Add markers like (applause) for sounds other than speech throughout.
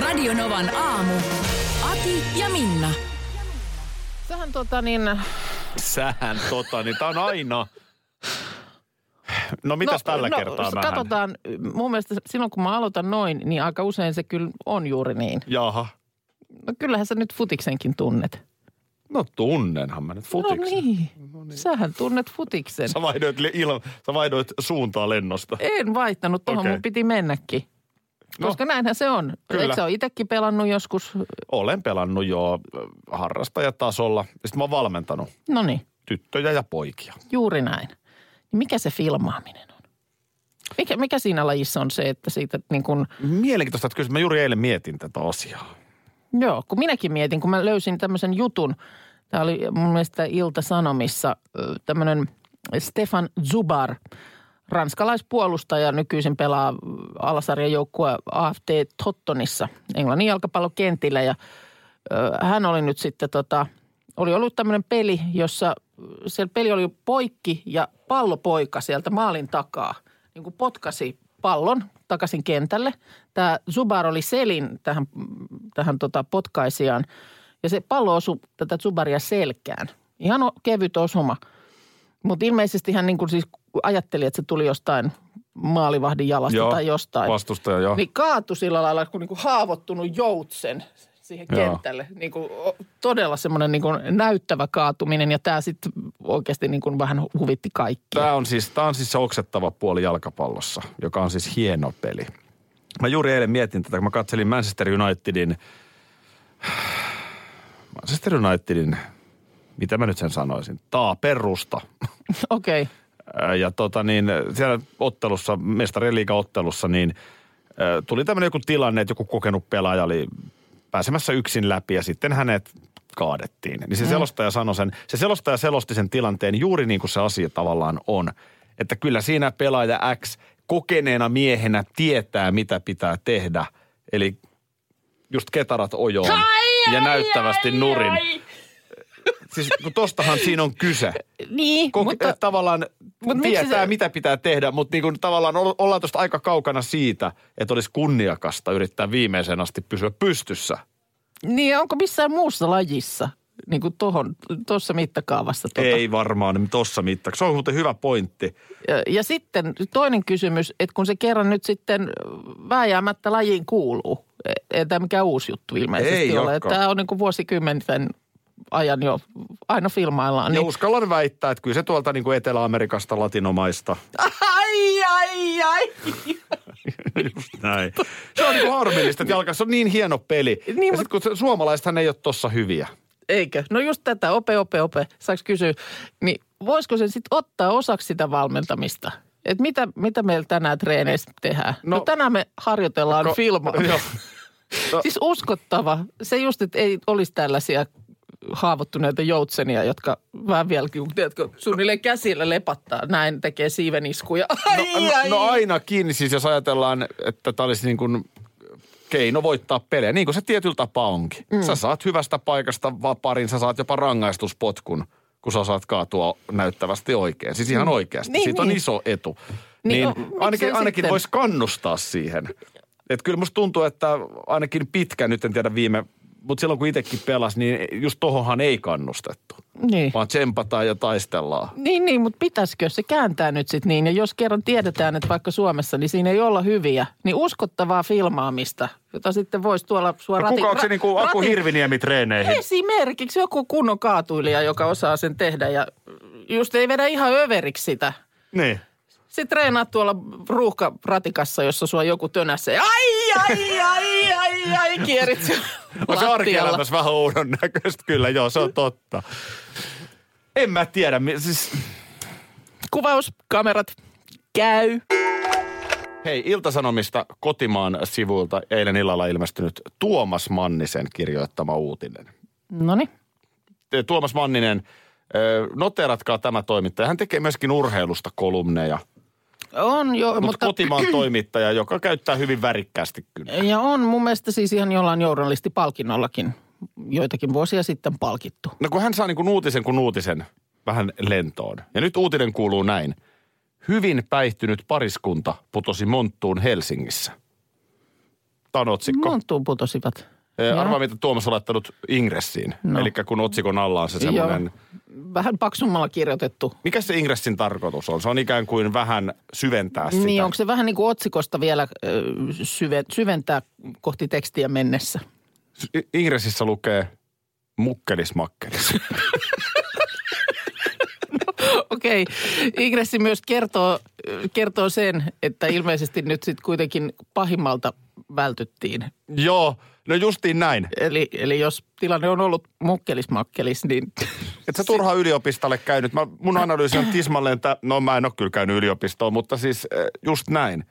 Radio Novan aamu. Ati ja Minna. Sähän tota niin... Sähän tota, niin tää on aina... No mitäs no, tällä no, kertaa mä Katsotaan, mun mielestä silloin kun mä aloitan noin, niin aika usein se kyllä on juuri niin. Jaha. No kyllähän sä nyt futiksenkin tunnet. No tunnenhan mä nyt futiksen. No niin. no niin. Sähän tunnet futiksen. Sä vaihdoit, li- ilo, sä vaihdoit suuntaa lennosta. En vaihtanut, tuohon Okei. mun piti mennäkin. No. Koska näinhän se on. Kyllä. Eikö sä ole itsekin pelannut joskus? Olen pelannut jo äh, harrastajatasolla. Sitten mä oon valmentanut No niin, tyttöjä ja poikia. juuri näin. Niin mikä se filmaaminen on? Mikä, mikä siinä lajissa on se, että siitä niin kuin, Mielenkiintoista, että kyllä mä juuri eilen mietin tätä asiaa. joo, kun minäkin mietin, kun mä löysin tämmöisen jutun. Tämä oli mun mielestä Ilta-Sanomissa tämmöinen Stefan Zubar, ranskalaispuolustaja, nykyisin pelaa alasarjan joukkue AFT Tottonissa, Englannin jalkapallokentillä. Ja ö, hän oli nyt sitten tota, oli ollut tämmöinen peli, jossa siellä peli oli poikki ja pallopoika sieltä maalin takaa, niin kuin potkasi pallon takaisin kentälle. Tämä Zubar oli selin tähän, tähän tota potkaisijaan ja se pallo osui tätä Zubaria selkään. Ihan kevyt osuma. Mutta ilmeisesti hän niin kuin siis ajatteli, että se tuli jostain maalivahdin jalasta Joo, tai jostain. vastustaja, joo. Niin kaatui sillä lailla kuin, niin kuin haavoittunut joutsen siihen Joo. kentälle. Niin kuin, o- todella semmoinen niin kuin näyttävä kaatuminen ja tämä sitten oikeasti niin kuin vähän huvitti kaikkia. Tämä on siis, tämä on siis se oksettava puoli jalkapallossa, joka on siis hieno peli. Mä juuri eilen mietin tätä, kun mä katselin Manchester Unitedin, Manchester Unitedin, mitä mä nyt sen sanoisin, taaperusta. (laughs) Okei, okay. Ja tota niin, siellä ottelussa, mestarien liiga-ottelussa, niin tuli tämmöinen joku tilanne, että joku kokenut pelaaja oli pääsemässä yksin läpi ja sitten hänet kaadettiin. Niin se Mm. selostaja sanoi sen, se selostaja selosti sen tilanteen juuri niin kuin se asia tavallaan on. Että kyllä siinä pelaaja X kokeneena miehenä tietää, mitä pitää tehdä. Eli just ketarat ojoon ja näyttävästi nurin. Siis kun tostahan siinä on kyse. niin, Koke- mutta mutta, tavallaan Mut miksi tietää, se- mitä pitää tehdä, mutta niin kuin tavallaan olla- ollaan tuosta aika kaukana siitä, että olisi kunniakasta yrittää viimeiseen asti pysyä pystyssä. niin onko missään muussa lajissa niin kuin tohon, tuossa mittakaavassa? Tota? Ei varmaan tuossa mittaa. Se on muuten hyvä pointti. Ja, ja sitten toinen kysymys, että kun se kerran nyt sitten vääjäämättä lajiin kuuluu, e- ei tämä mikään uusi juttu ilmeisesti Ei ole. olekaan. Tämä on niin kuin vuosikymmenten ajan jo aina filmaillaan. Ja Niin, uskallan väittää, että kyllä se tuolta niin kuin Etelä-Amerikasta, latinomaista. ai, ai, ai. Just näin. Se on niin kuin harmillista, että jalkassa on niin hieno peli. Niin, ja sitten kun se- suomalaisethan ei ole tossa hyviä. Eikö? No just tätä, ope, ope, ope. Saanko kysyä, niin voisiko se sitten ottaa osaksi sitä valmentamista? Et mitä, mitä meillä tänään treeneissä tehdään? No, No- no tänään me harjoitellaan Ko- filmaa. (laughs) No- Siis uskottava. Se just, että ei olisi tällaisia haavoittuneita joutsenia, jotka vähän vielä, kun tiedätkö, suunnilleen käsillä lepattaa. Näin tekee siiveniskuja. Ai, No, ai. no, no ainakin siis, jos ajatellaan, että tämä olisi niin kuin keino voittaa pelejä, niin kuin se tietyllä tapaa onkin. Mm. Sä saat hyvästä paikasta vaparin, sä saat jopa rangaistuspotkun, kun sä saat kaatua näyttävästi oikein. Siis ihan oikeasti. Niin, Siitä on niin. iso etu. Niin, Niin, no, ainakin, ainakin voisi kannustaa siihen. Että kyllä musta tuntuu, että ainakin pitkä, nyt en tiedä viime, mutta silloin kun itsekin pelasi, niin just tohonhan ei kannustettu. Niin. Vaan tsempataan ja taistellaan. Niin, niin, mutta pitäisikö se kääntää nyt sitten niin? Ja jos kerran tiedetään, että vaikka Suomessa, niin siinä ei olla hyviä, niin uskottavaa filmaamista, jota sitten voisi tuolla sua No rati- kuka onko se niin kuin Aku rati- Hirviniemi treeneihin? Esimerkiksi joku kunnon kaatuilija, joka osaa sen tehdä ja just ei vedä ihan överiksi sitä. Niin. Sitten treenaat tuolla ruuhkaratikassa, jossa sua joku tönässä. ja Ai, ai, ai, ai, ai, kierit On se arkielämässä vähän oudon näköistä kyllä, joo, se on totta. En mä tiedä, siis Kuvauskamerat käy. Hei, Iltasanomista kotimaan sivuilta eilen illalla ilmestynyt Tuomas Mannisen kirjoittama uutinen. No niin. Te- Tuomas Manninen, noteratkaa tämä toimittaja. Hän tekee myöskin urheilusta kolumneja, On jo, mutta, mutta... kotimaan toimittaja, joka käyttää hyvin värikkäästi kyllä. Ja on mun mielestä siis ihan jollain journalistipalkinnollakin joitakin vuosia sitten palkittu. No kun hän saa niin kuin uutisen kuin uutisen vähän lentoon. Ja nyt uutinen kuuluu näin. Hyvin päihtynyt pariskunta putosi monttuun Helsingissä. Tämä on otsikko. Monttuun putosivat. Arvaa, mitä Tuomas on laittanut ingressiin. No. No. Eli kun otsikon alla on se semmoinen... Vähän paksummalla kirjoitettu. Mikä se ingressin tarkoitus on? Se on ikään kuin vähän syventää sitä. Niin, onko se vähän niin kuin otsikosta vielä syve, syventää kohti tekstiä mennessä? Ingressissä lukee mukkelismakkelis. (laughs) Okei. Ingressi myös kertoo, kertoo sen, että ilmeisesti nyt sitten kuitenkin pahimmalta vältyttiin. Joo, no justiin näin. Eli, eli jos tilanne on ollut mukkelismakkelis, niin Et sä turha yliopistolle käynyt. Mä, mun analyysi on tismalleen, että no mä en ole kyllä käynyt yliopistoon, mutta siis eh, just näin.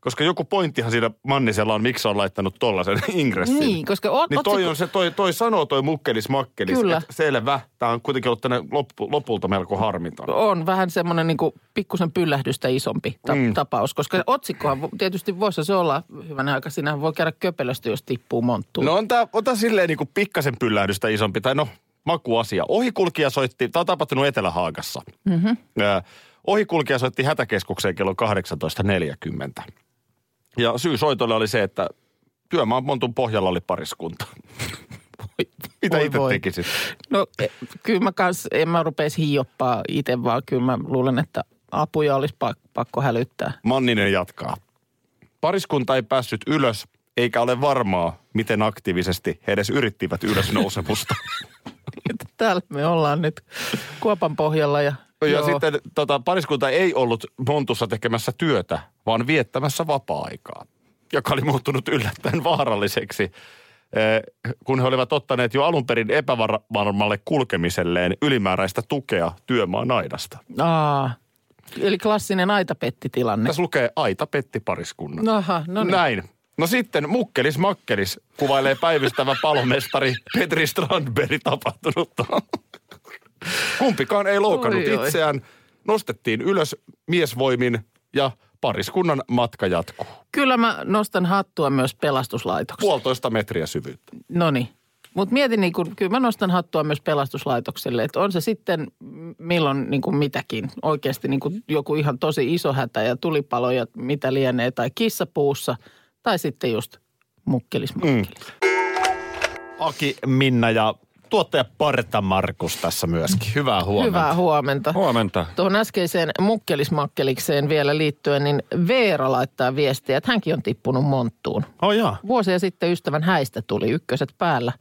Koska joku pointtihan siinä Mannisella on, miksi on laittanut tollasen (laughs) ingressin. Niin, koska o- Niin toi otsikko- on se, toi, toi sanoo toi mukkelis makkelis, Kyllä. että selvä. Tämä on kuitenkin ollut tänne loppu, lopulta melko harmiton. on vähän semmoinen niin pikkusen pyllähdystä isompi ta- Mm. tapaus. Koska otsikkohan tietysti voisi se olla hyvänä aika. Siinähän voi käydä köpelöstä, jos tippuu monttuun. No on tää, on tää silleen niinku pikkasen pyllähdystä isompi, tai no makuasia. Ohikulkija soitti, tämä on tapahtunut Etelä-Haagassa. Mm-hmm. Ohikulkija soitti hätäkeskukseen kello 18.40. Ja syy soitolle oli se, että työmaan montun pohjalla oli pariskunta. Mitä Voi itse voi. tekisit? No e, kyllä mä kans, en mä rupeisi hioppaa itse, vaan kyllä mä luulen, että apuja olisi pak- pakko hälyttää. Manninen jatkaa. Pariskunta ei päässyt ylös, eikä ole varmaa, miten aktiivisesti he edes yrittivät ylösnousemusta. (laughs) Täällä me ollaan nyt kuopan pohjalla ja, Ja joo. sitten tota, pariskunta ei ollut Montussa tekemässä työtä, vaan viettämässä vapaa-aikaa, joka oli muuttunut yllättäen vaaralliseksi, eh, kun he olivat ottaneet jo alun perin epävarmalle kulkemiselleen ylimääräistä tukea työmaan aidasta. Aa, eli klassinen aitapettitilanne. Tässä lukee Aita Petti pariskunnan. Aha, no niin. Näin. No sitten Mukkelis Makkelis kuvailee päivystävä palomestari Petri Strandberg tapahtunutta. Kumpikaan ei loukannut Oi, oi. itseään. Nostettiin ylös miesvoimin ja pariskunnan matka jatkuu. Kyllä mä nostan hattua myös pelastuslaitokselle. Puolitoista metriä syvyyttä. No niin. Mutta mietin, niin kun, kyllä mä nostan hattua myös pelastuslaitokselle, että on se sitten milloin niin kuin mitäkin. Oikeasti niin kuin joku ihan tosi iso hätä ja tulipalo ja mitä lienee, tai kissapuussa, tai sitten just mukkelis, mukkelis. Aki, Minna ja tuottaja Parta Markus tässä myöskin. Hyvää huomenta. Hyvää huomenta. Huomenta. Tuohon äskeiseen mukkelismakkelikseen vielä liittyen, niin Veera laittaa viestiä, että hänkin on tippunut monttuun. Oh jaa. Vuosia sitten ystävän häistä tuli ykköset päällä.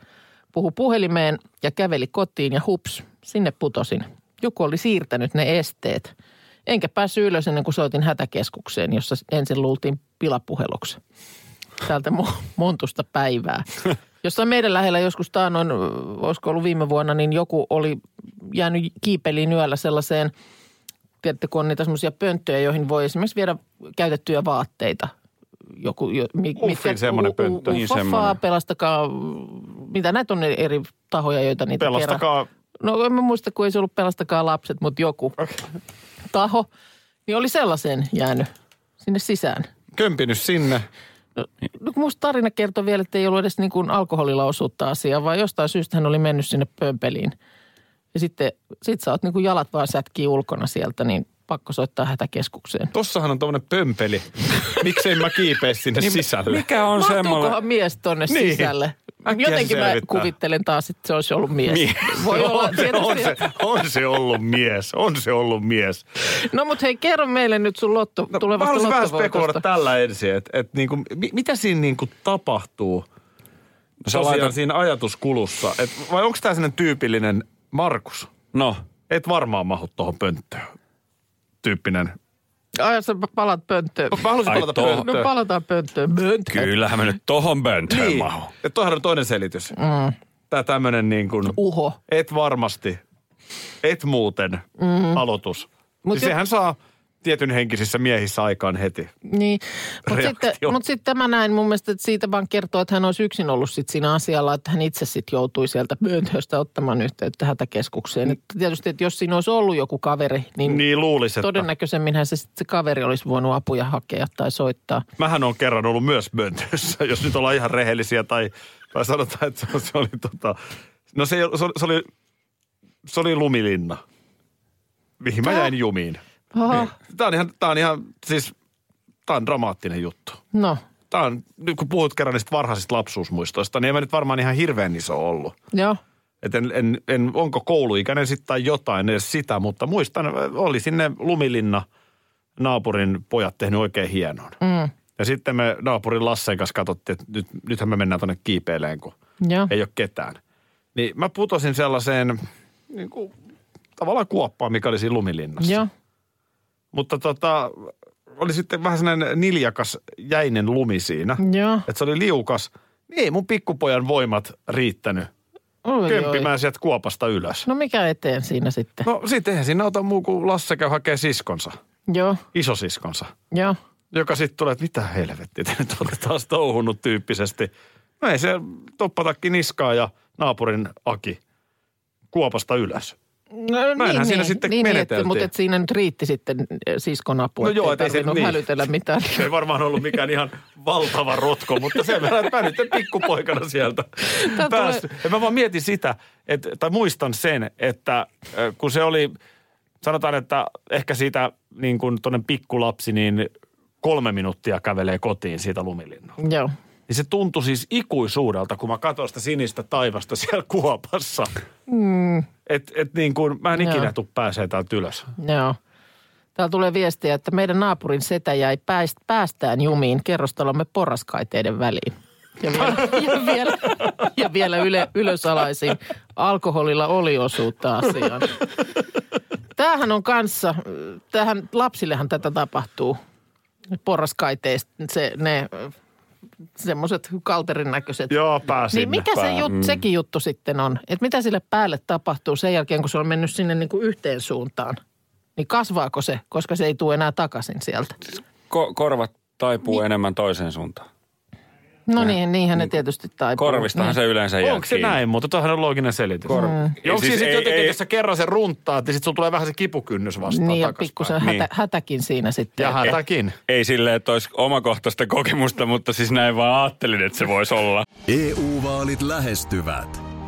Puhu puhelimeen ja käveli kotiin ja hups, sinne putosin. Joku oli siirtänyt ne esteet. Enkä päässyt ylös ennen kuin soitin hätäkeskukseen, jossa ensin luultiin pilapuheluksi. Täältä Mo- Montusta päivää. (laughs) Jossain meidän lähellä joskus taannoin, olisiko ollut viime vuonna, niin joku oli jäänyt kiipeliin yöllä sellaiseen, tiedätte, kun on niitä semmoisia pönttöjä, joihin voi esimerkiksi viedä käytettyjä vaatteita. Joku, jo, mi, Uffin semmoinen pönttö. Niin semmoinen. pelastakaa, mitä näitä on eri tahoja, joita niitä kerää. Pelastakaa No en mä muista, kun ei se ollut pelastakaa lapset, mutta joku taho. Niin oli sellaiseen jäänyt sinne sisään. kömpinyt sinne. No, kun musta tarina kertoi vielä, että ei ollut edes niin kuin alkoholilla osuutta asiaa, vaan jostain syystä hän oli mennyt sinne pömpeliin. Ja sitten sit sä oot niin kuin jalat vaan sätkii ulkona sieltä, niin pakko soittaa hätäkeskukseen. Tossahan on tommonen pömpeli. Miksei mä kiipee sinne (laughs) Niin, sisälle? Mikä on semmoinen? Mahtuukohan mies tonne Niin. sisälle? Äkkiä Jotenkin mä selvittää. kuvittelen taas, että se olisi ollut mies. Mies. Voi (laughs) olla, on, se, tietysti- on, se, on se ollut mies. On se ollut mies. No mutta hei, kerro meille nyt sun lotto, No, mä tulevasta haluaisin vähän spekuloida tällä ensin, että et niinku, mi, mitä siinä niinku tapahtuu Sä tosiaan laitat, siinä ajatuskulussa? Et, vai onko tämä sellainen tyypillinen Markus? no, Et varmaan mahu tuohon pönttöön. Tyyppinen. Ai sä palaat pönttöön. Mä haluaisin Ai palata. No pönttöön. palataan pönttöön. Pönttöön. kyllähän mä nyt tohon pönttöön Niin. mahu. Ja toihan on toinen selitys. Mm. Tää tämmönen niin kuin, Uho. et varmasti, et muuten mm. aloitus. Mut Siis jo- sehän saa tietyn henkisissä miehissä aikaan heti. Niin, mutta sitten, mut sitten mä näin mun mielestä, että siitä vaan kertoo, että hän olisi yksin ollut sit siinä asialla, että hän itse sitten joutui sieltä myöntöstä ottamaan yhteyttä hätäkeskukseen. Et tietysti, että jos siinä olisi ollut joku kaveri, niin, Niin luulisi, että... todennäköisemminhän se, sit se kaveri olisi voinut apuja hakea tai soittaa. Mähän on kerran ollut myös Möntössä, jos nyt ollaan ihan rehellisiä tai, tai sanotaan, että se, se oli tota... No se, se, oli, se, oli, se oli lumilinna, mihin mä Tää? jäin jumiin. Oho, Tämä on ihan, tää on ihan siis, tämä on dramaattinen juttu. no, Tämä on, nyt kun puhut kerran niistä varhaisista lapsuusmuistoista, niin en mä nyt varmaan ihan hirveän iso ollut. joo. Et en, en, en, onko kouluikäinen sitten tai jotain edes sitä, mutta muistan, oli sinne Lumilinna naapurin pojat tehnyt oikein hienoon. Mm, Ja sitten me naapurin Lassen kanssa katsottiin, että nyt, nythän me mennään tuonne kiipeileen, kun joo. ei ole ketään. Niin mä putosin sellaiseen niin kuin, tavallaan kuoppaan, mikä oli siinä Lumilinnassa. Joo. Mutta tota, oli sitten vähän sellainen niljakas jäinen lumi siinä. Joo. Että se oli liukas. Niin ei mun pikkupojan voimat riittänyt Oi, oi. kömpimään sieltä kuopasta ylös. No mikä eteen siinä sitten? No sitten eihän siinä auta muu kuin Lasse käy hakee siskonsa, Joo, isosiskonsa, joo. joka sitten tulee, että mitä helvettiä te nyt olette taas touhunut tyyppisesti. No ei se toppatakki niskaa ja naapurin Aki kuopasta ylös. No, Näinhän siinä sitten niin, meneteltiin. Että, mutta että siinä nyt riitti sitten eh, siskon apu, No joo, et ei se- niin. hälytellä mitään. Se ei varmaan ollut mikään ihan valtava rotko, mutta sen verran, että mä nyt pikkupoikana sieltä päästy. Ja mä vaan mietin sitä, että, tai muistan sen, että ö, kun se oli, sanotaan, että ehkä siitä niin kuin tuonne pikkulapsi, niin kolme minuuttia kävelee kotiin siitä lumilinnalta. Joo, Niin se tuntui siis ikuisuudelta, kun mä katsoin sitä sinistä taivasta siellä kuopassa. Mm. Että et niin kuin, mä en ikinä tuu pääsee täältä ylös. joo. Täällä tulee viestiä, että meidän naapurin setä jäi pääst, päästään jumiin kerrostalomme porraskaiteiden väliin. Ja vielä, ja vielä, ja vielä yle, ylösalaisin alkoholilla oli osuutta asiaan. Tämähän on kanssa, tähän lapsillehan tätä tapahtuu. Porraskaiteista, se, ne semmoiset kalterin näköiset. Joo, pääsin. Niin mikä se jut, Mm. sekin juttu sitten on? Että mitä sille päälle tapahtuu sen jälkeen, kun se on mennyt sinne niin kuin yhteen suuntaan? Niin kasvaako se, koska se ei tule enää takaisin sieltä? Ko- korvat taipuu enemmän toiseen suuntaan. No niin, niinhän ne tietysti taipuu. Korvistahan niin. se yleensä jää Onko se kiinni. näin, mutta tuohan on looginen selitys. Kor- Mm. Ei, Onko siis siis ei- jotenkin, ei- jos sä kerran sen runtaat, niin sitten tulee vähän se kipukynnys vastaan Niin ja pikkusen Niin. hätä, hätäkin siinä sitten. Ja hätäkin. Ei silleen, että olisi omakohtaista kokemusta, mutta siis näin vaan ajattelin, että se voisi olla. EU-vaalit lähestyvät.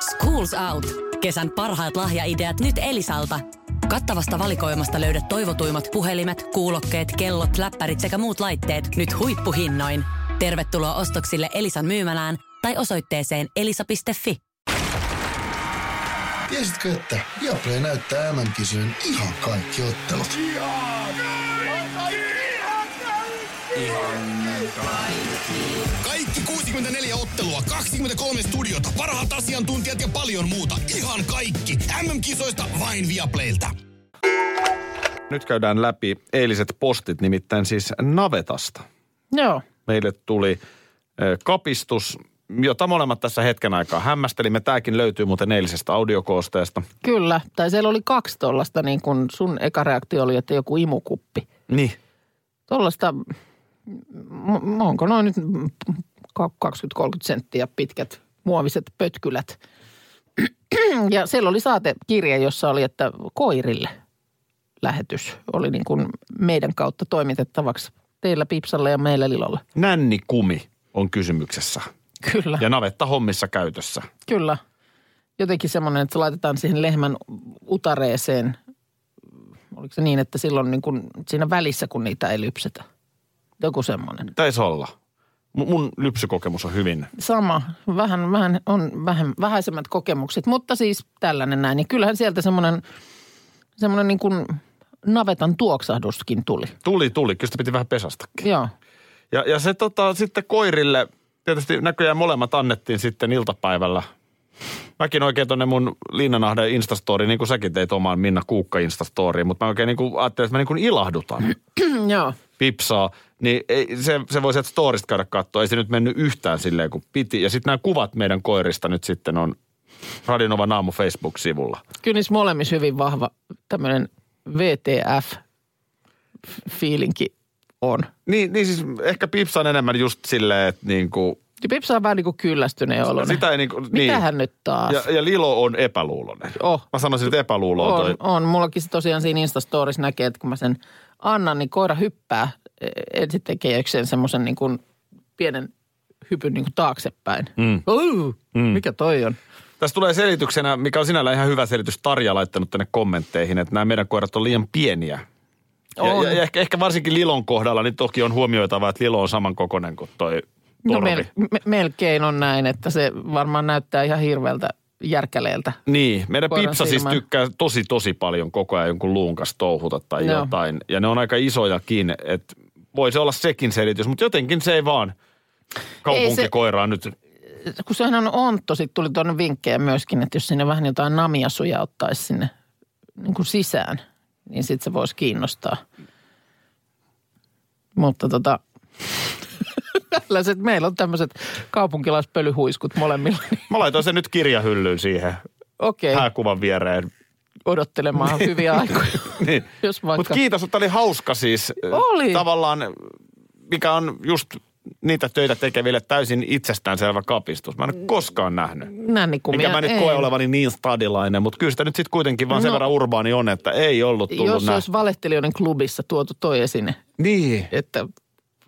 Schools Out. Kesän parhaat lahjaideat nyt Elisalta. Kattavasta valikoimasta löydät toivotuimmat puhelimet, kuulokkeet, kellot, läppärit sekä muut laitteet nyt huippuhinnoin. Tervetuloa ostoksille Elisan myymälään tai osoitteeseen elisa.fi. Tiesitkö, että Viaplay näyttää MM-kisojen ihan kaikki ottelut? Kaikki 64 ottelua, 23 studiota, parhaat asiantuntijat ja paljon muuta. Ihan kaikki. MM-kisoista vain Viaplaylta. Nyt käydään läpi eiliset postit, nimittäin siis Navetasta. Joo, Meille tuli kapistus, jota molemmat tässä hetken aikaa hämmästelimme. Tämäkin löytyy muuten eilisestä audiokoosteesta. kyllä. Tai siellä oli kaksi tuollaista, niin kuin sun eka reaktio oli, että joku imukuppi. Niin. Tuollaista, onko noin nyt 20-30 senttiä pitkät muoviset pötkylät. Ja siellä oli saatekirje, jossa oli, että koirille lähetys oli niin kuin meidän kautta toimitettavaksi teillä Pipsalla ja meillä Lilolla. Nänni kumi on kysymyksessä. Kyllä, Ja navetta hommissa käytössä. kyllä. Jotenkin semmoinen, että se laitetaan siihen lehmän utareeseen. Oliko se niin, että silloin niin kuin siinä välissä, kun niitä ei lypsetä? Joku semmoinen. Taisi olla. Mun- lypsykokemus on hyvin. Sama. Vähän, vähän on vähän, vähäisemmät kokemukset, mutta siis tällainen näin. Niin kyllähän sieltä semmoinen, semmoinen niin kuin navetan tuoksahduskin tuli. Tuli, tuli. Kyllä sitä piti vähän pesastakin. Joo. Ja, ja se tota, sitten koirille, tietysti näköjään molemmat annettiin sitten iltapäivällä. Mäkin oikein tonne mun Linnanahden Instastoriin, niin kuin säkin teit omaan Minna Kuukka Instastoriin, mutta mä oikein niin kuin ajattelin, että mä niin kuin ilahdutan (clears throat) Joo. pipsaa. Niin ei, se, se voi sieltä storista käydä katsoa, ei se nyt mennyt yhtään silleen kuin piti. Ja sitten nämä kuvat meidän koirista nyt sitten on Radionova Naamu Facebook-sivulla. Kyllä niissä molemmissa hyvin vahva tämmöinen VTF-fiilinki on. Niin, niin siis ehkä pipsa on enemmän just silleen, että niin kuin, Ja Pipsa on vähän niin kuin kyllästyneen oloinen. sitä ei niin kuin, niin. Mitähän nyt taas? Ja, ja Lilo on epäluuloinen. Oh. Mä sanoisin, että epäluulo on, toi. On, on. Mullakin se tosiaan siinä Instastorissa näkee, että kun mä sen annan, niin koira hyppää. e, Ensin tekee ykseen semmoisen niin kuin pienen hypyn niin kuin taaksepäin. Mm. Uh, mm. Mikä toi on? Tässä tulee selityksenä, mikä on sinällä ihan hyvä selitys, Tarja laittanut tänne kommentteihin, että nämä meidän koirat on liian pieniä. On. ja, ja ehkä, ehkä varsinkin Lilon kohdalla, niin toki on huomioitava, että Lilo on samankokoinen kuin toi No mel, me, melkein on näin, että se varmaan näyttää ihan hirveältä järkäleeltä. Niin, meidän Koiran Pipsa siis silmään. tykkää tosi tosi paljon koko ajan jonkun luun kanssa touhuta tai Joo. jotain. Ja ne on aika isojakin, että voi se olla sekin selitys, mutta jotenkin se ei vaan kaupunkikoiraa nyt. Kun sehän on ontto, sitten tuli tuonne vinkkejä myöskin, että jos sinne vähän jotain namiasuja ottaisi sinne niin kuin sisään, niin sitten se voisi kiinnostaa. Mutta tota, tällaiset, meillä on tämmöiset kaupunkilaispölyhuiskut molemmilla. niin Mä laitoin sen nyt kirjahyllyyn siihen Okei, hääkuvan viereen. odottelemaan hyviä aikoja. (laughs) niin. Jos vaikka... Mutta kiitos, että oli hauska siis. Oli. Tavallaan, mikä on just niitä töitä tekeville täysin itsestäänselvä kapistus. Mä en ole koskaan nähnyt. Nännikumia. Mikä mä nyt ei. koe olevani niin stadilainen, mutta kyllä sitä nyt sitten kuitenkin vaan no, sen verran urbaani on, että ei ollut tullut Jos nä- olisi valehtelijoiden klubissa tuotu toi esine, Niin. että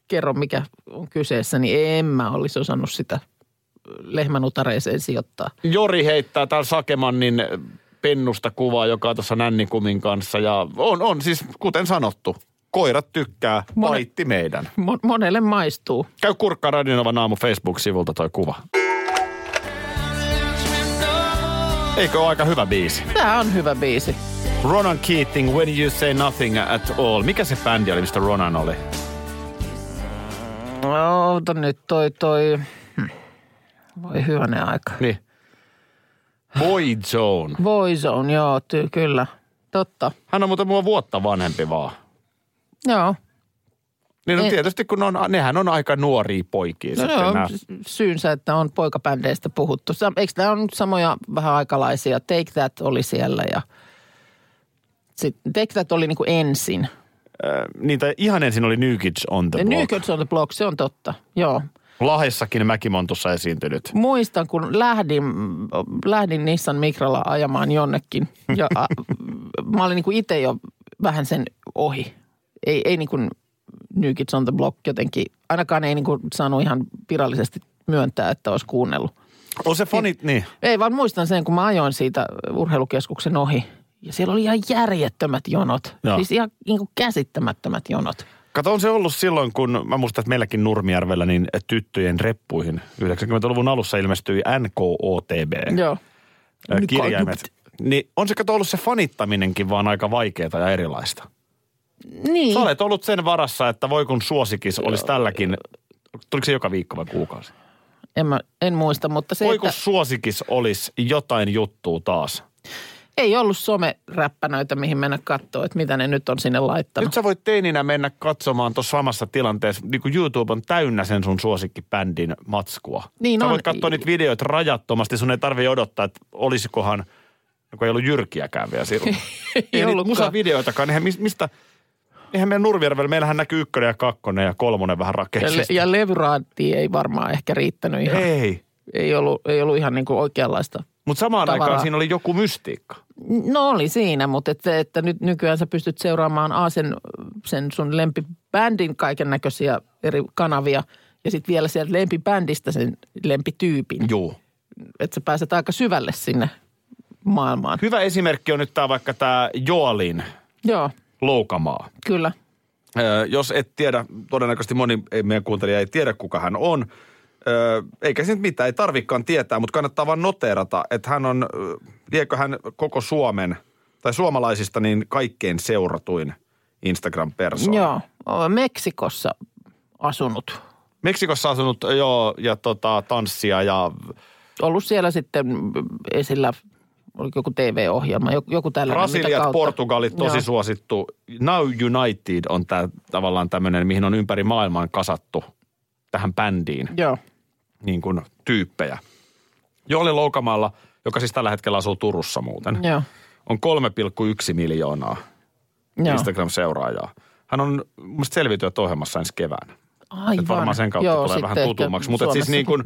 kerro mikä on kyseessä, niin en mä olisi osannut sitä lehmänutareeseen sijoittaa. Jori heittää täällä Sakemannin pennusta kuvaa, joka on tuossa Nännikumin kanssa. Ja on, on siis, kuten sanottu, koirat tykkää, Mone- paitti meidän. Mo- monelle maistuu. Käy kurkkaa Radionovan aamu Facebook-sivulta toi kuva. Eikö ole aika hyvä biisi? Tämä on hyvä biisi. Ronan Keating, When You Say Nothing at All. Mikä se bändi oli, mistä Ronan oli? Ota nyt toi, toi. Hm. Voi hyvänen aika. Niin. Boyzone. Boyzone, joo, ty- kyllä. Totta. Hän on muuten mua vuotta vanhempi vaan. Joo. Niin no En- tietysti, kun on, nehän on aika nuoria poikia No, no, nämä. s- syynsä, että on poikabändeistä puhuttu. Eikö nämä on samoja vähän aikalaisia? Take That oli siellä ja sitten Take That oli niin kuin ensin. Niitä ihan ensin oli New Kids on the Block. New Kids on the Block, se on totta. Joo. Lahdessakin Mäkimontussa esiintynyt. Muistan, kun lähdin, lähdin Nissan Mikralla ajamaan jonnekin. Ja a, mä olin niin kuin itse jo vähän sen ohi. Ei, ei niin kuin New Kids on the Block jotenkin, ainakaan ei niin kuin saanut ihan virallisesti myöntää, että olisi kuunnellut. On se fanit, niin. Ei, vaan muistan sen, kun mä ajoin siitä urheilukeskuksen ohi. Ja siellä oli ihan järjettömät jonot. Joo. Siis ihan niin kuin käsittämättömät jonot. Kato, on se ollut silloin, kun mä muistan, että meilläkin Nurmijärvellä niin tyttöjen reppuihin 90-luvun alussa ilmestyi NKOTB. Joo. kirjaimet. Niin on se kato ollut se fanittaminenkin vaan aika vaikeaa ja erilaista. Niin. Sä olet ollut sen varassa, että voi kun suosikis olisi tälläkin, tuliko se joka viikko vai kuukausi? En, mä, en muista, mutta se, Voi että kun suosikis olisi jotain juttua taas. Ei ollut someräppänöitä, mihin mennä katsoa, että mitä ne nyt on sinne laittanut. Nyt sä voit teininä mennä katsomaan tuossa samassa tilanteessa, niin kuin YouTube on täynnä sen sun suosikkibändin matskua. Niin sä on. voit katsoa niitä videoita rajattomasti, sun ei tarvitse odottaa, että olisikohan, no kun ei ollut jyrkiäkään vielä silloin. (laughs) Ei ei niitä ollutkaan. musavideoitakaan, eihän mis- mistä, eihän meidän Nurmijärvellä, meillähän näkyy ykkönen ja kakkonen ja kolmonen vähän ja, rakeisesti. le- ja levyraati ei varmaan ehkä riittänyt ihan. Ei, Ei, ei, ollut, ei ollut ihan niin kuin oikeanlaista. Mutta samaan Tavaraa. aikaan siinä oli joku mystiikka. No oli siinä, mutta että, että nyt nykyään sä pystyt seuraamaan A, sen, sen sun lempibändin kaiken näköisiä eri kanavia ja sitten vielä sieltä lempibändistä sen lempityypin. Juu. Että sä pääset aika syvälle sinne maailmaan. Hyvä esimerkki on nyt tämä vaikka tämä Joalin Joo, Loukamaa. kyllä. Jos et tiedä, todennäköisesti moni ei, meidän kuuntelija ei tiedä, kuka hän on. Ö, eikä se nyt mitään, ei tarvikaan tietää, mutta kannattaa vaan noteerata, että hän on, ö, liekö hän koko Suomen tai suomalaisista niin kaikkein seuratuin Instagram-persoona. Joo, Meksikossa asunut. Meksikossa asunut joo, ja tota, tanssia ja Ollut siellä sitten esillä, oliko joku TV-ohjelma, joku, tällainen. Brasiliat, kautta- Portugali, tosi Joo. suosittu. Now United on tää, tavallaan tämmöinen, mihin on ympäri maailman kasattu tähän bändiin Joo. Niin kuin tyyppejä. Jooli Loukamaalla, joka siis tällä hetkellä asuu Turussa muuten, Joo. on 3,1 miljoonaa Joo. Instagram-seuraajaa. Hän on mun selviytyöt ohjelmassa ensi keväänä. Aivan. Et varmaan sen kautta Joo, tulee vähän tutummaksi. Mutta siis niin kuin,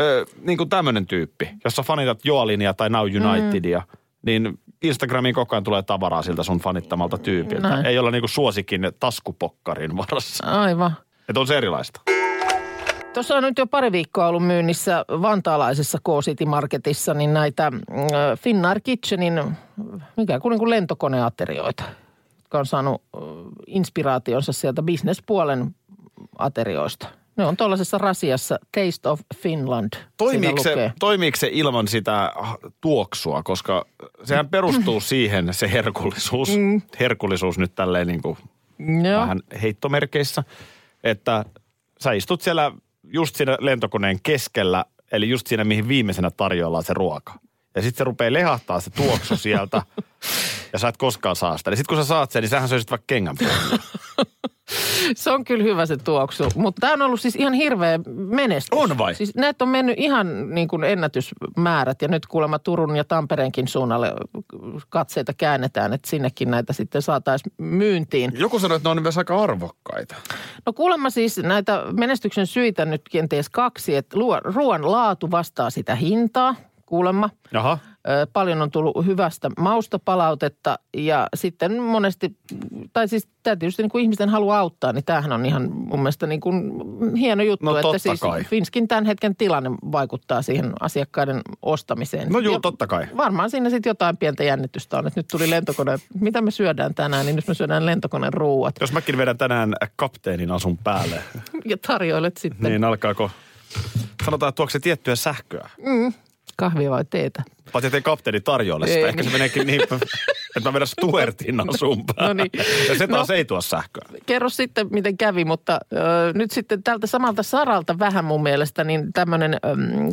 ö, niin kuin tämmöinen tyyppi, jossa fanitat Joalinia tai Now Unitedia, mm. niin Instagramiin koko ajan tulee tavaraa siltä sun fanittamalta tyypiltä. Näin. Ei olla niin kuin suosikin taskupokkarin varassa. Aivan. Että on se erilaista. Tuossa on nyt jo pari viikkoa ollut myynnissä vantaalaisessa K-City Marketissa niin näitä äh, Finnair Kitchenin, mikä kuin, niin kuin lentokoneaterioita, jotka on saanut äh, inspiraationsa sieltä bisnespuolen aterioista. Ne on tuollaisessa rasiassa Taste of Finland. Toimiiko se, lukee. toimiiko se ilman sitä tuoksua, koska sehän perustuu (clears throat) siihen se herkullisuus, mm. herkullisuus nyt tälleen niin kuin Joo. vähän heittomerkeissä, että sä istut siellä just siinä lentokoneen keskellä, eli just siinä, mihin viimeisenä tarjoillaan se ruoka. Ja sitten se rupeaa lehahtaa se tuoksu sieltä, (laughs) ja sä et koskaan saa sitä. Eli sitten kun sä saat sen, niin sähän söisit vaikka kengän. (laughs) (laughs) Se on kyllä hyvä se tuoksu, mutta tämä on ollut siis ihan hirveä menestys. On vai? Siis näitä on mennyt ihan niin kuin ennätysmäärät ja nyt kuulemma Turun ja Tampereenkin suunnalle katseita käännetään, että sinnekin näitä sitten saataisiin myyntiin. Joku sanoi, että ne on myös aika arvokkaita. No kuulemma siis näitä menestyksen syitä nyt kenties kaksi, että ruoan laatu vastaa sitä hintaa kuulemma. Jaha. Paljon on tullut hyvästä maustopalautetta ja sitten monesti, tai siis tämä tietysti niin kuin ihmisten haluaa auttaa, niin tämähän on ihan mun mielestä niin kuin hieno juttu, No että siis kai. Finskin tämän hetken tilanne vaikuttaa siihen asiakkaiden ostamiseen. No juu, Ja totta kai. Varmaan siinä sitten jotain pientä jännitystä on, että nyt tuli lentokone, mitä me syödään tänään, niin nyt me syödään lentokoneen ruuat Jos mäkin vedän tänään kapteenin asun päälle, (laughs) ja tarjoilet sitten niin alkaako, sanotaan, että tuokse se tiettyä sähköä. Kahvia vai teetä. Paitsi ettei kapteeni tarjoile sitä. Ei. Ehkä se meneekin niin, (laughs) että mä vedän Stuartin asun. (laughs) No niin. Ja se taas No. ei tuo sähköä. kerro sitten, miten kävi, mutta ö, nyt sitten tältä samalta saralta vähän mun mielestä, niin tämmöinen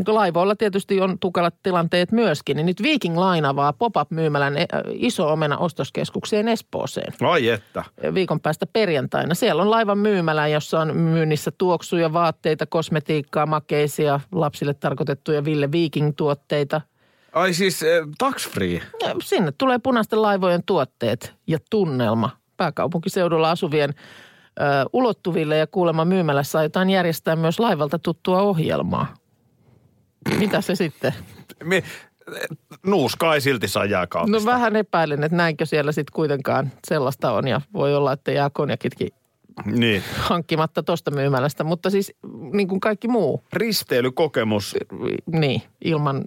laivoilla tietysti on tukalat tilanteet myöskin, niin nyt Viking Line avaa pop-up-myymälän ö, iso omena ostoskeskukseen Espooseen Ai että. viikon päästä perjantaina. Siellä on laivan myymälä, jossa on myynnissä tuoksuja, vaatteita, kosmetiikkaa, makeisia, lapsille tarkoitettuja Ville Viking-tuotteita. Ai siis eh, tax free. Ja Sinne tulee punaisten laivojen tuotteet ja tunnelma pääkaupunkiseudulla asuvien ö, ulottuville ja kuulemma myymälässä aiotaan järjestää myös laivalta tuttua ohjelmaa. Mitä se sitten? Me, nuuska ei silti saa No jääkaapista. vähän epäilen, että näinkö siellä sitten kuitenkaan sellaista on ja voi olla, että jää konjakitkin Niin. hankkimatta tuosta myymälästä, mutta siis niin kuin kaikki muu, Risteilykokemus. niin, ilman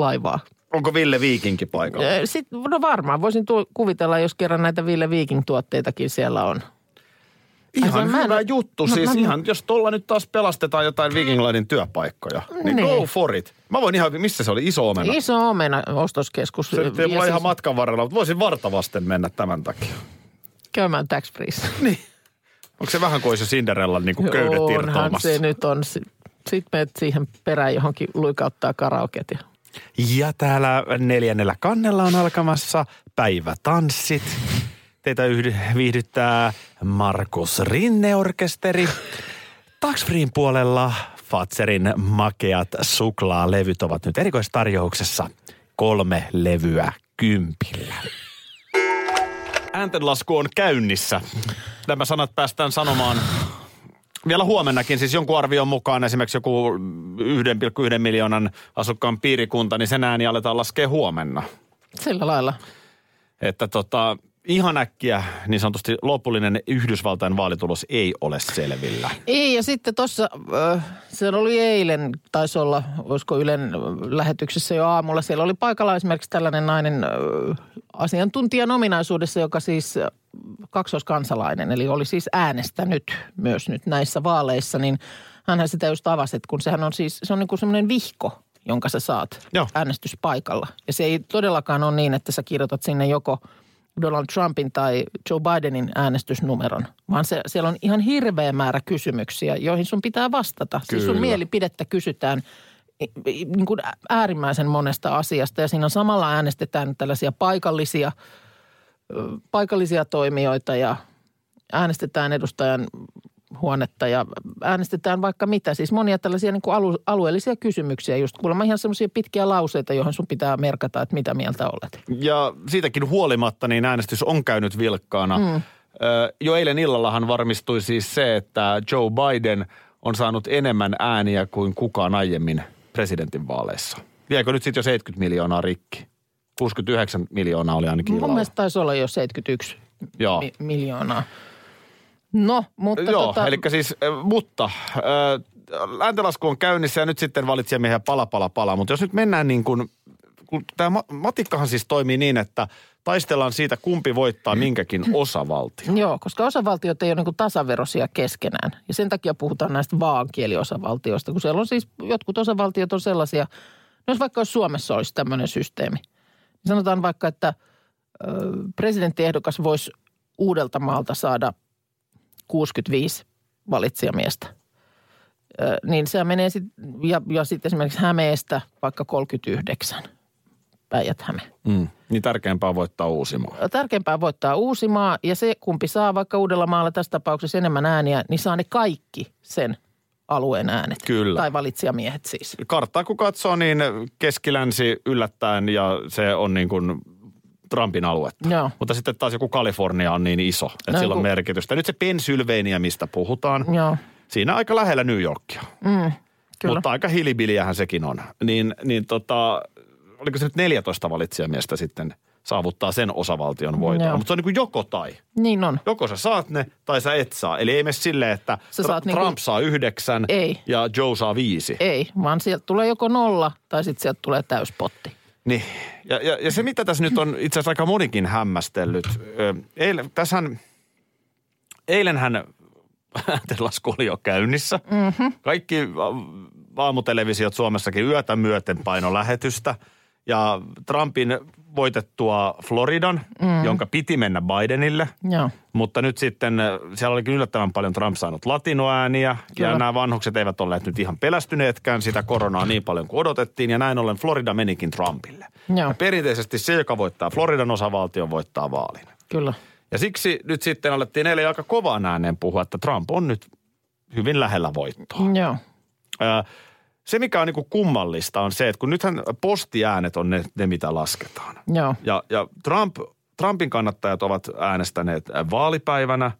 laivaa. Onko Ville Viikinki paikalla? Sitten, no varmaan voisin tu- kuvitella, jos kerran näitä Ville Viking-tuotteitakin siellä on. Ai se Ihan en hyvä oo- juttu. No, siis mä- ihan, jos tuolla nyt taas pelastetaan jotain Viking Linein työpaikkoja, niin, Niin. go for it. Mä voin ihan, missä se oli, iso omena? Iso omena ostoskeskus. Se ei mulla siis ihan matkan varrella, mutta voisin vartavasten mennä tämän takia. Käymään tax frees. Onko se vähän kuin olisi jo Cinderella niin kuin köydet Onhan se nyt on. Sitten menet siihen perään johonkin luikauttaa karaoket. Ja... Ja täällä neljännellä kannella on alkamassa päivätanssit. Teitä yhdy- viihdyttää Markus Rinne-orkesteri. Puolella Fatserin makeat suklaalevyt ovat nyt erikoistarjouksessa. Kolme levyä kympillä. Ääntenlasku on käynnissä. Nämä sanat päästään sanomaan vielä huomennakin, siis jonkun arvion mukaan esimerkiksi joku 1,1 miljoonan asukkaan piirikunta, niin sen ääni aletaan laskea huomenna. Sillä lailla. Että tota, ihan äkkiä niin sanotusti lopullinen Yhdysvaltain vaalitulos ei ole selvillä. Ei, ja sitten tuossa, se oli eilen, taisi olla, olisiko Ylen lähetyksessä jo aamulla, siellä oli paikalla esimerkiksi tällainen nainen ö, asiantuntijan ominaisuudessa, joka siis kaksoiskansalainen, eli oli siis äänestänyt myös nyt näissä vaaleissa, niin hänhän sitä just avasi, että kun sehän on siis, se on niin kuin semmoinen vihko jonka sä saat Joo. äänestyspaikalla. Ja se ei todellakaan ole niin, että sä kirjoitat sinne joko Donald Trumpin tai Joe Bidenin äänestysnumeron, vaan se, siellä on ihan hirveä määrä kysymyksiä, joihin sun pitää vastata. Siis sun Kyllä. mielipidettä kysytään niin kuin äärimmäisen monesta asiasta ja siinä samalla äänestetään tällaisia paikallisia, paikallisia toimijoita ja äänestetään edustajan huonetta ja äänestetään vaikka mitä. Siis monia tällaisia niin kuin alu, alueellisia kysymyksiä, just kuulemma ihan semmoisia pitkiä lauseita, joihin sun pitää merkata, että mitä mieltä olet. Ja siitäkin huolimatta niin äänestys on käynyt vilkkaana. Mm. Jo eilen illallahan varmistui siis se, että Joe Biden on saanut enemmän ääniä kuin kukaan aiemmin presidentinvaaleissa. Viekö nyt sitten jo 70 miljoonaa rikki? 69 miljoonaa oli ainakin Mun illalla. mielestä taisi olla jo 71 Joo. mi- miljoonaa. No, mutta Joo, tota, eli siis, mutta äh, lääntölasku on käynnissä ja nyt sitten valitsijamiehiä pala pala pala. Mutta jos nyt mennään niin kuin, kun tämä matikkahan siis toimii niin, että taistellaan siitä, kumpi voittaa minkäkin osavaltio. Joo, koska osavaltiot ei ole niin tasaverosia keskenään. Ja sen takia puhutaan näistä vaankieliosavaltioista, kun siellä on siis, jotkut osavaltiot on sellaisia, no jos vaikka jos Suomessa olisi tämmöinen systeemi, sanotaan vaikka, että presidenttiehdokas voisi Uudeltamaalta saada 65 valitsijamiestä. Niin se menee sitten, ja, ja sitten esimerkiksi Hämeestä vaikka 39, Päijät-Häme. Mm. Niin tärkeämpää voittaa Uusimaa. Tärkeämpää voittaa Uusimaa ja se, kumpi saa vaikka Uudellamaalla tässä tapauksessa enemmän ääniä, niin saa ne kaikki sen alueen äänet. Kyllä. Tai valitsijamiehet siis. Karttaa kun katsoo, niin keskilänsi yllättäen ja se on niin kuin Trumpin aluetta. Joo. Mutta sitten taas joku Kalifornia on niin iso, että No sillä on joku- merkitystä. Nyt se Pennsylvania, mistä puhutaan, Joo, siinä aika lähellä New Yorkia. kyllä. Mutta aika hilibiliähän sekin on. Niin, niin tota, oliko se nyt 14 valitsijamiestä sitten saavuttaa sen osavaltion voiton. Joo. Mutta se on niin kuin joko tai. Niin on. Joko sä saat ne tai sä et saa. Eli ei mene silleen, että Sä saat niinku- Trump saa yhdeksän Ei. ja Joe saa viisi. Ei, vaan sieltä tulee joko nolla tai sitten sieltä tulee täyspotti. Niin. Ja, ja, ja se, mitä tässä nyt on itse asiassa aika monikin hämmästellyt. Eilen, tässähän, eilenhän (laughs) ääntenlasku oli jo käynnissä. Mm-hmm. Kaikki aamutelevisiot Suomessakin yötä myöten paino lähetystä. Ja Trumpin voitettua Floridan, mm. jonka piti mennä Bidenille. Joo, Mutta nyt sitten äh, siellä olikin yllättävän paljon Trump saanut latinoääniä. Kyllä. Ja nämä vanhukset eivät olleet nyt ihan pelästyneetkään sitä koronaa niin paljon kuin odotettiin. Ja näin ollen Florida menikin Trumpille. Joo. Ja perinteisesti se, joka voittaa Floridan osavaltion, voittaa vaalin. kyllä. Ja siksi nyt sitten alettiin eilen aika kovaan ääneen puhua, että Trump on nyt hyvin lähellä voittoa. Joo, Ää, Se, mikä on niin kummallista, on se, että kun nythän postiäänet on ne, ne mitä lasketaan. joo. Ja, ja Trump, Trumpin kannattajat ovat äänestäneet vaalipäivänä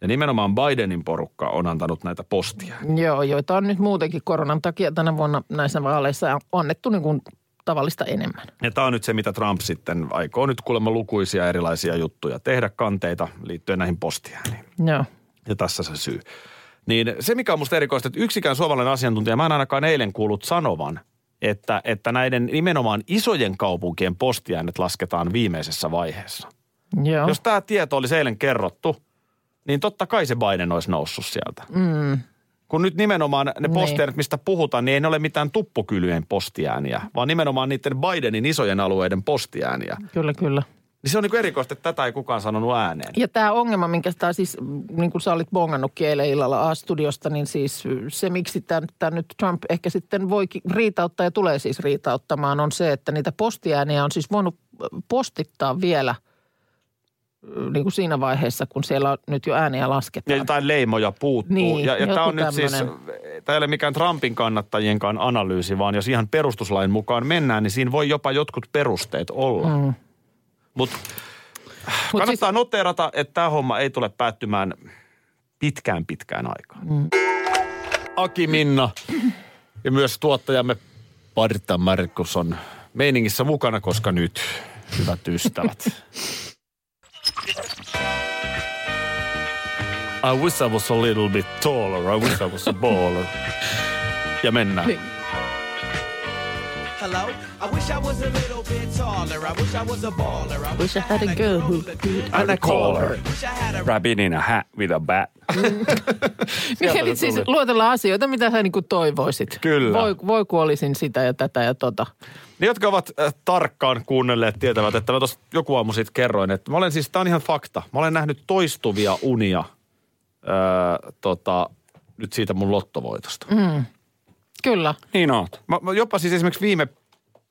ja nimenomaan Bidenin porukka on antanut näitä postia. Joo, joita on nyt muutenkin koronan takia tänä vuonna näissä vaaleissa annettu niin kuin tavallista enemmän. Ja tämä on nyt se, mitä Trump sitten aikoo nyt kuulemma lukuisia erilaisia juttuja tehdä kanteita liittyen näihin postiääniin. Joo, Ja tässä se syy. Niin se, mikä on musta erikoista, että yksikään suomalainen asiantuntija, mä en ainakaan eilen kuullut sanovan, että, että näiden nimenomaan isojen kaupunkien postiäänet lasketaan viimeisessä vaiheessa. joo. Jos tämä tieto olisi eilen kerrottu, niin totta kai se Biden olisi noussut sieltä. Mm. Kun nyt nimenomaan ne Niin. postiäänet, mistä puhutaan, niin ei ne ole mitään tuppukylien postiääniä, vaan nimenomaan niiden Bidenin isojen alueiden postiääniä. Kyllä, kyllä. Niin se on niin erikoista, että tätä ei kukaan sanonut ääneen. Ja tämä ongelma, minkä tämä siis, niin kuin sä olit bongannutkin eilen illalla A-studiosta, niin siis se, miksi tämä nyt Trump ehkä sitten voi riitauttaa ja tulee siis riitauttamaan, on se, että niitä postiääniä on siis voinut postittaa vielä niin kuin siinä vaiheessa, kun siellä on nyt jo ääniä Ja lasketaan. jotain leimoja puuttuu. Niin, ja ja tämä on nyt siis, tämä ei ole mikään Trumpin kannattajienkaan analyysi, vaan jos ihan perustuslain mukaan mennään, niin siinä voi jopa jotkut perusteet olla. Mm. Mutta Mut kannattaa siis... noteerata, että tämä homma ei tule päättymään pitkään pitkään aikaan. Mm. Aki Minna ja myös tuottajamme Parta Markus on meiningissä mukana, koska nyt, hyvät ystävät. I wish I was a little bit taller. I wish I was a baller. Ja mennään. Niin. Hello? I wish I was a little bit taller. I wish I was a baller. I Wish I had a girl who could And a caller. wish I had a Rabbit in a hat with a bat. (laughs) Niin eli siis luotella asioita, mitä sä niinku toivoisit. Kyllä. Voi, voi kun olisin sitä ja tätä ja tota. Ne, jotka ovat äh, tarkkaan kuunnelleet, tietävät, että mä tuossa joku aamu sitten kerroin, että mä olen siis, tää on ihan fakta. Mä olen nähnyt toistuvia unia öö, tota, nyt siitä mun lottovoitosta. Mm. Kyllä. Niin oot. Mä, mä jopa siis esimerkiksi viime,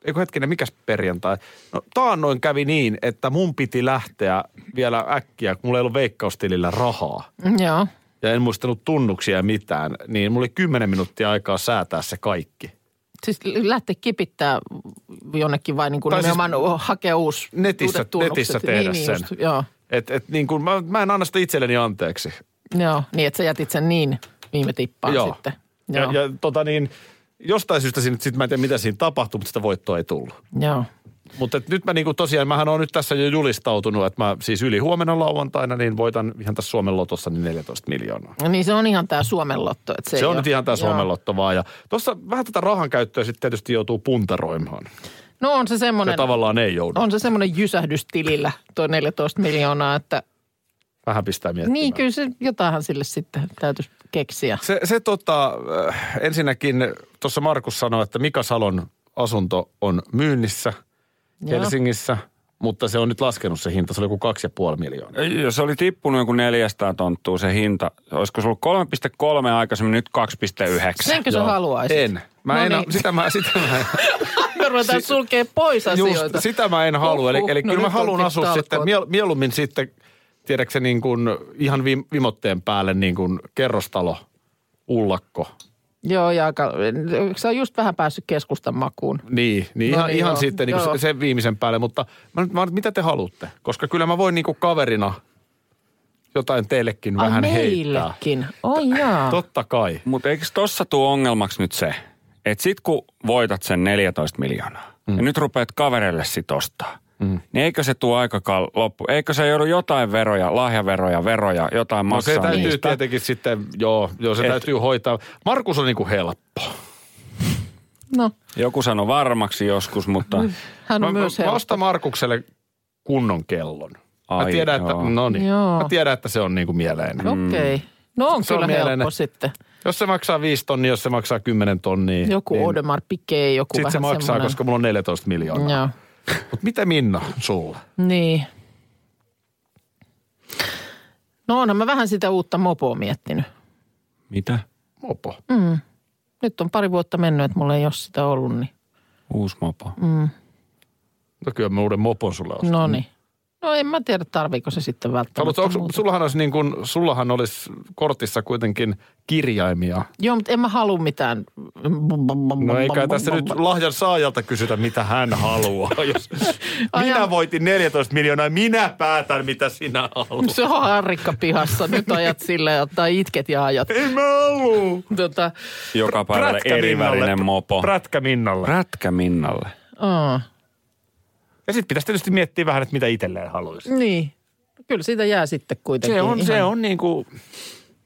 eikö hetkinen, mikäs perjantai? No taannoin kävi niin, että mun piti lähteä vielä äkkiä, kun mulla ei ollut veikkaustilillä rahaa. Joo. Ja en muistanut tunnuksia mitään, niin mulla oli kymmenen minuuttia aikaa säätää se kaikki. Siis lähteä kipittää jonnekin vai niin kuin Tai siis hakea uusi netissä- netissä tehdä niin, sen. Just, joo. Et, et niin kun, mä, mä en anna sitä itselleni anteeksi. joo, niin että sä jätit sen niin viime tippaan Joo. sitten. Ja, Joo. ja tota niin, jostain syystä siinä, sit mä en tiedä mitä siinä tapahtui, mutta sitä voittoa ei tullut. joo. Mutta nyt mä niinku tosiaan, mähän on nyt tässä jo julistautunut, että mä siis yli huomenna lauantaina, niin voitan ihan tässä Suomen lotossa niin 14 miljoonaa. No niin se on ihan tämä Suomen lotto. Että se Se, on ole- nyt ihan tämä. Suomen lotto vaan. Ja tuossa vähän tätä rahan käyttöä sitten tietysti joutuu puntaroimaan. No on se Ja semmoinen, tavallaan ei joudu. on se semmoinen jysähdys tilillä, tuo 14 miljoonaa, että Vähän pistää miettimään. niin kyllä se jotainhan sille sitten täytyisi keksiä. Se, se tota, äh, ensinnäkin tuossa Markus sanoi, että Mika Salon asunto on myynnissä Joo. Helsingissä, mutta se on nyt laskenut se hinta. Se oli joku ja puoli miljoonaa. Jos se oli tippunut joku 400 tonttua se hinta, olisiko se ollut 3,3 aikaisemmin, nyt 2,9. Senkö sä haluaisit? En. Mä No en, niin. sitä mä, sitä mä, (laughs) Me ruvetaan sulkee pois asioita. just, sitä mä en halua. Eli, Uhuh. eli No kyllä mä haluan asua talkoot. sitten, miel, mieluummin sitten, tiedätkö niin kuin ihan vim, vimotteen päälle niin kuin kerrostalo, ullakko. Joo, ja aika, sä on just vähän päässyt keskustan makuun. Niin, niin No ihan, niin, ihan joo, sitten niin joo. kuin sen viimeisen päälle. Mutta mä, mä, mitä te haluatte? Koska kyllä mä voin niin kuin kaverina jotain teillekin Ai vähän heittää. meillekin. Oi jaa. Totta kai. Mutta eikö tossa tuu ongelmaksi nyt se, että sit kun voitat sen 14 miljoonaa mm. ja nyt rupeat kaverille sit ostaa, mm. niin eikö se tuo aika kal- loppu? Eikö se joudu jotain veroja, lahjaveroja, veroja, jotain No maksaa se täytyy niistä? tietenkin sitten, joo, joo se Et- täytyy hoitaa. Markus on niin kuin helppo. No, Joku sanoi varmaksi joskus, mutta hän on Mä, myös mä helppo. ostan Markukselle kunnon kellon. Mä Ai, tiedän, että, no niin, Joo. mä tiedän, että se on niin kuin mieleinen. Okei. Okay. No on Se on kyllä helppo mieleinen. sitten. Jos se maksaa 5 tonnia, jos se maksaa 10 tonnia. Joku niin Audemars Piguet, joku Sitten vähän se maksaa, semmoinen. koska mulla on 14 miljoonaa. Joo. Mutta mitä Minna sulla? Niin. No onhan mä vähän sitä uutta mopoa miettinyt. mitä? Mopo. Nyt on pari vuotta mennyt, että mulla ei ole sitä ollut, niin Uusi mopo. No kyllä mä uuden mopon sulle ostan. no niin. No en mä tiedä, tarviiko se sitten välttämättä Haluatko, onko, muuta. sullahan, olisi niin kuin, sullahan olisi kortissa kuitenkin kirjaimia. Joo, mutta en mä halua mitään. No eikä tässä nyt lahjan saajalta kysytä, mitä hän haluaa. (laughs) Jos minä voitin 14 miljoonaa, minä päätän, mitä sinä haluat. Se on harrikka pihassa. Nyt ajat silleen, tai itket ja ajat. Ei mä halua. Tota, Joka päivälle eri värinen mopo. Prätkä Minnalle. Rätkä Minnalle. aa, Ja sitten pitäisi tietysti miettiä vähän, että mitä itselleen haluaisi. niin. Kyllä siitä jää sitten kuitenkin. Se on, ihan- se on niin kuin,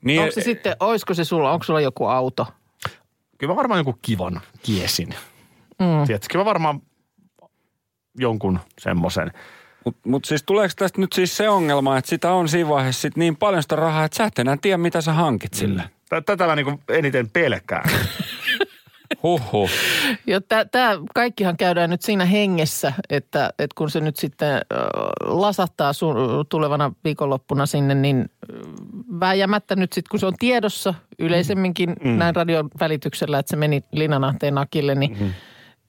Niin, Onko se sitten, olisiko se sulla, onko sulla joku auto? kyllä mä varmaan jonkun kivan kiesin. Mm. Tiedätkö, kyllä mä varmaan jonkun semmoisen. Mutta mut siis tuleeko tästä nyt siis se ongelma, että sitä on siinä vaiheessa sit niin paljon sitä rahaa, että sä et enää tiedä, mitä sä hankit sille. Tä- Tätä mä niin kuin eniten pelkään. (laughs) Huhhuh. Ja tämä kaikkihan käydään nyt siinä hengessä, että, että kun se nyt sitten äh, lasattaa sun, tulevana viikonloppuna sinne, niin vääjäämättä nyt sitten, kun se on tiedossa yleisemminkin mm. näin radion välityksellä, että se meni Linanahteen akille, niin mm.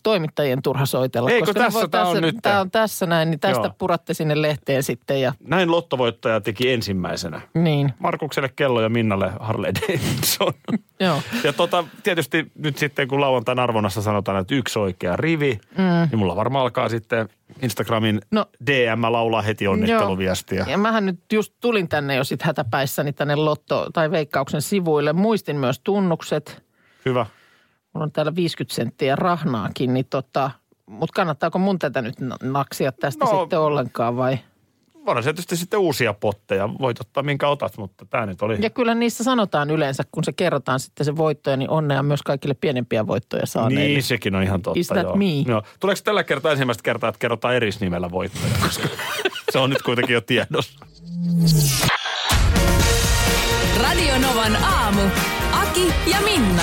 Toimittajien turha soitella. Eikö koska tässä tää on tässä, nyt? Tämä on tässä näin, niin tästä Joo. puratte sinne lehteen sitten ja Näin lottovoittaja teki ensimmäisenä. niin, Markukselle kello ja Minnalle Harley Davidson. (laughs) joo. Ja tota, tietysti nyt sitten kun lauantain arvonnassa sanotaan, että yksi oikea rivi, mm. niin mulla varmaan alkaa sitten Instagramin No. DM laulaa heti onnitteluviestiä. Ja mähän nyt just tulin tänne jo sit hätäpäissäni tänne Lotto- tai Veikkauksen sivuille. Muistin myös tunnukset. Hyvä. Mulla on täällä 50 senttiä rahnaakin, niin tota, mutta kannattaako mun tätä nyt na- naksia tästä No. sitten ollenkaan vai? onhan se tietysti sitten uusia potteja. Voit ottaa minkä otat, mutta tämä nyt oli... Ja kyllä niissä sanotaan yleensä, kun se kerrotaan sitten se voittoja, niin onnea myös kaikille pienempiä voittoja saaneille. Niin, sekin on ihan totta. Is that joo. me? Joo. Tuleeko tällä kertaa ensimmäistä kertaa, että kerrotaan erisnimellä voittoja? Koska se on nyt kuitenkin jo tiedossa. Radio Novan aamu. Aki ja Minna.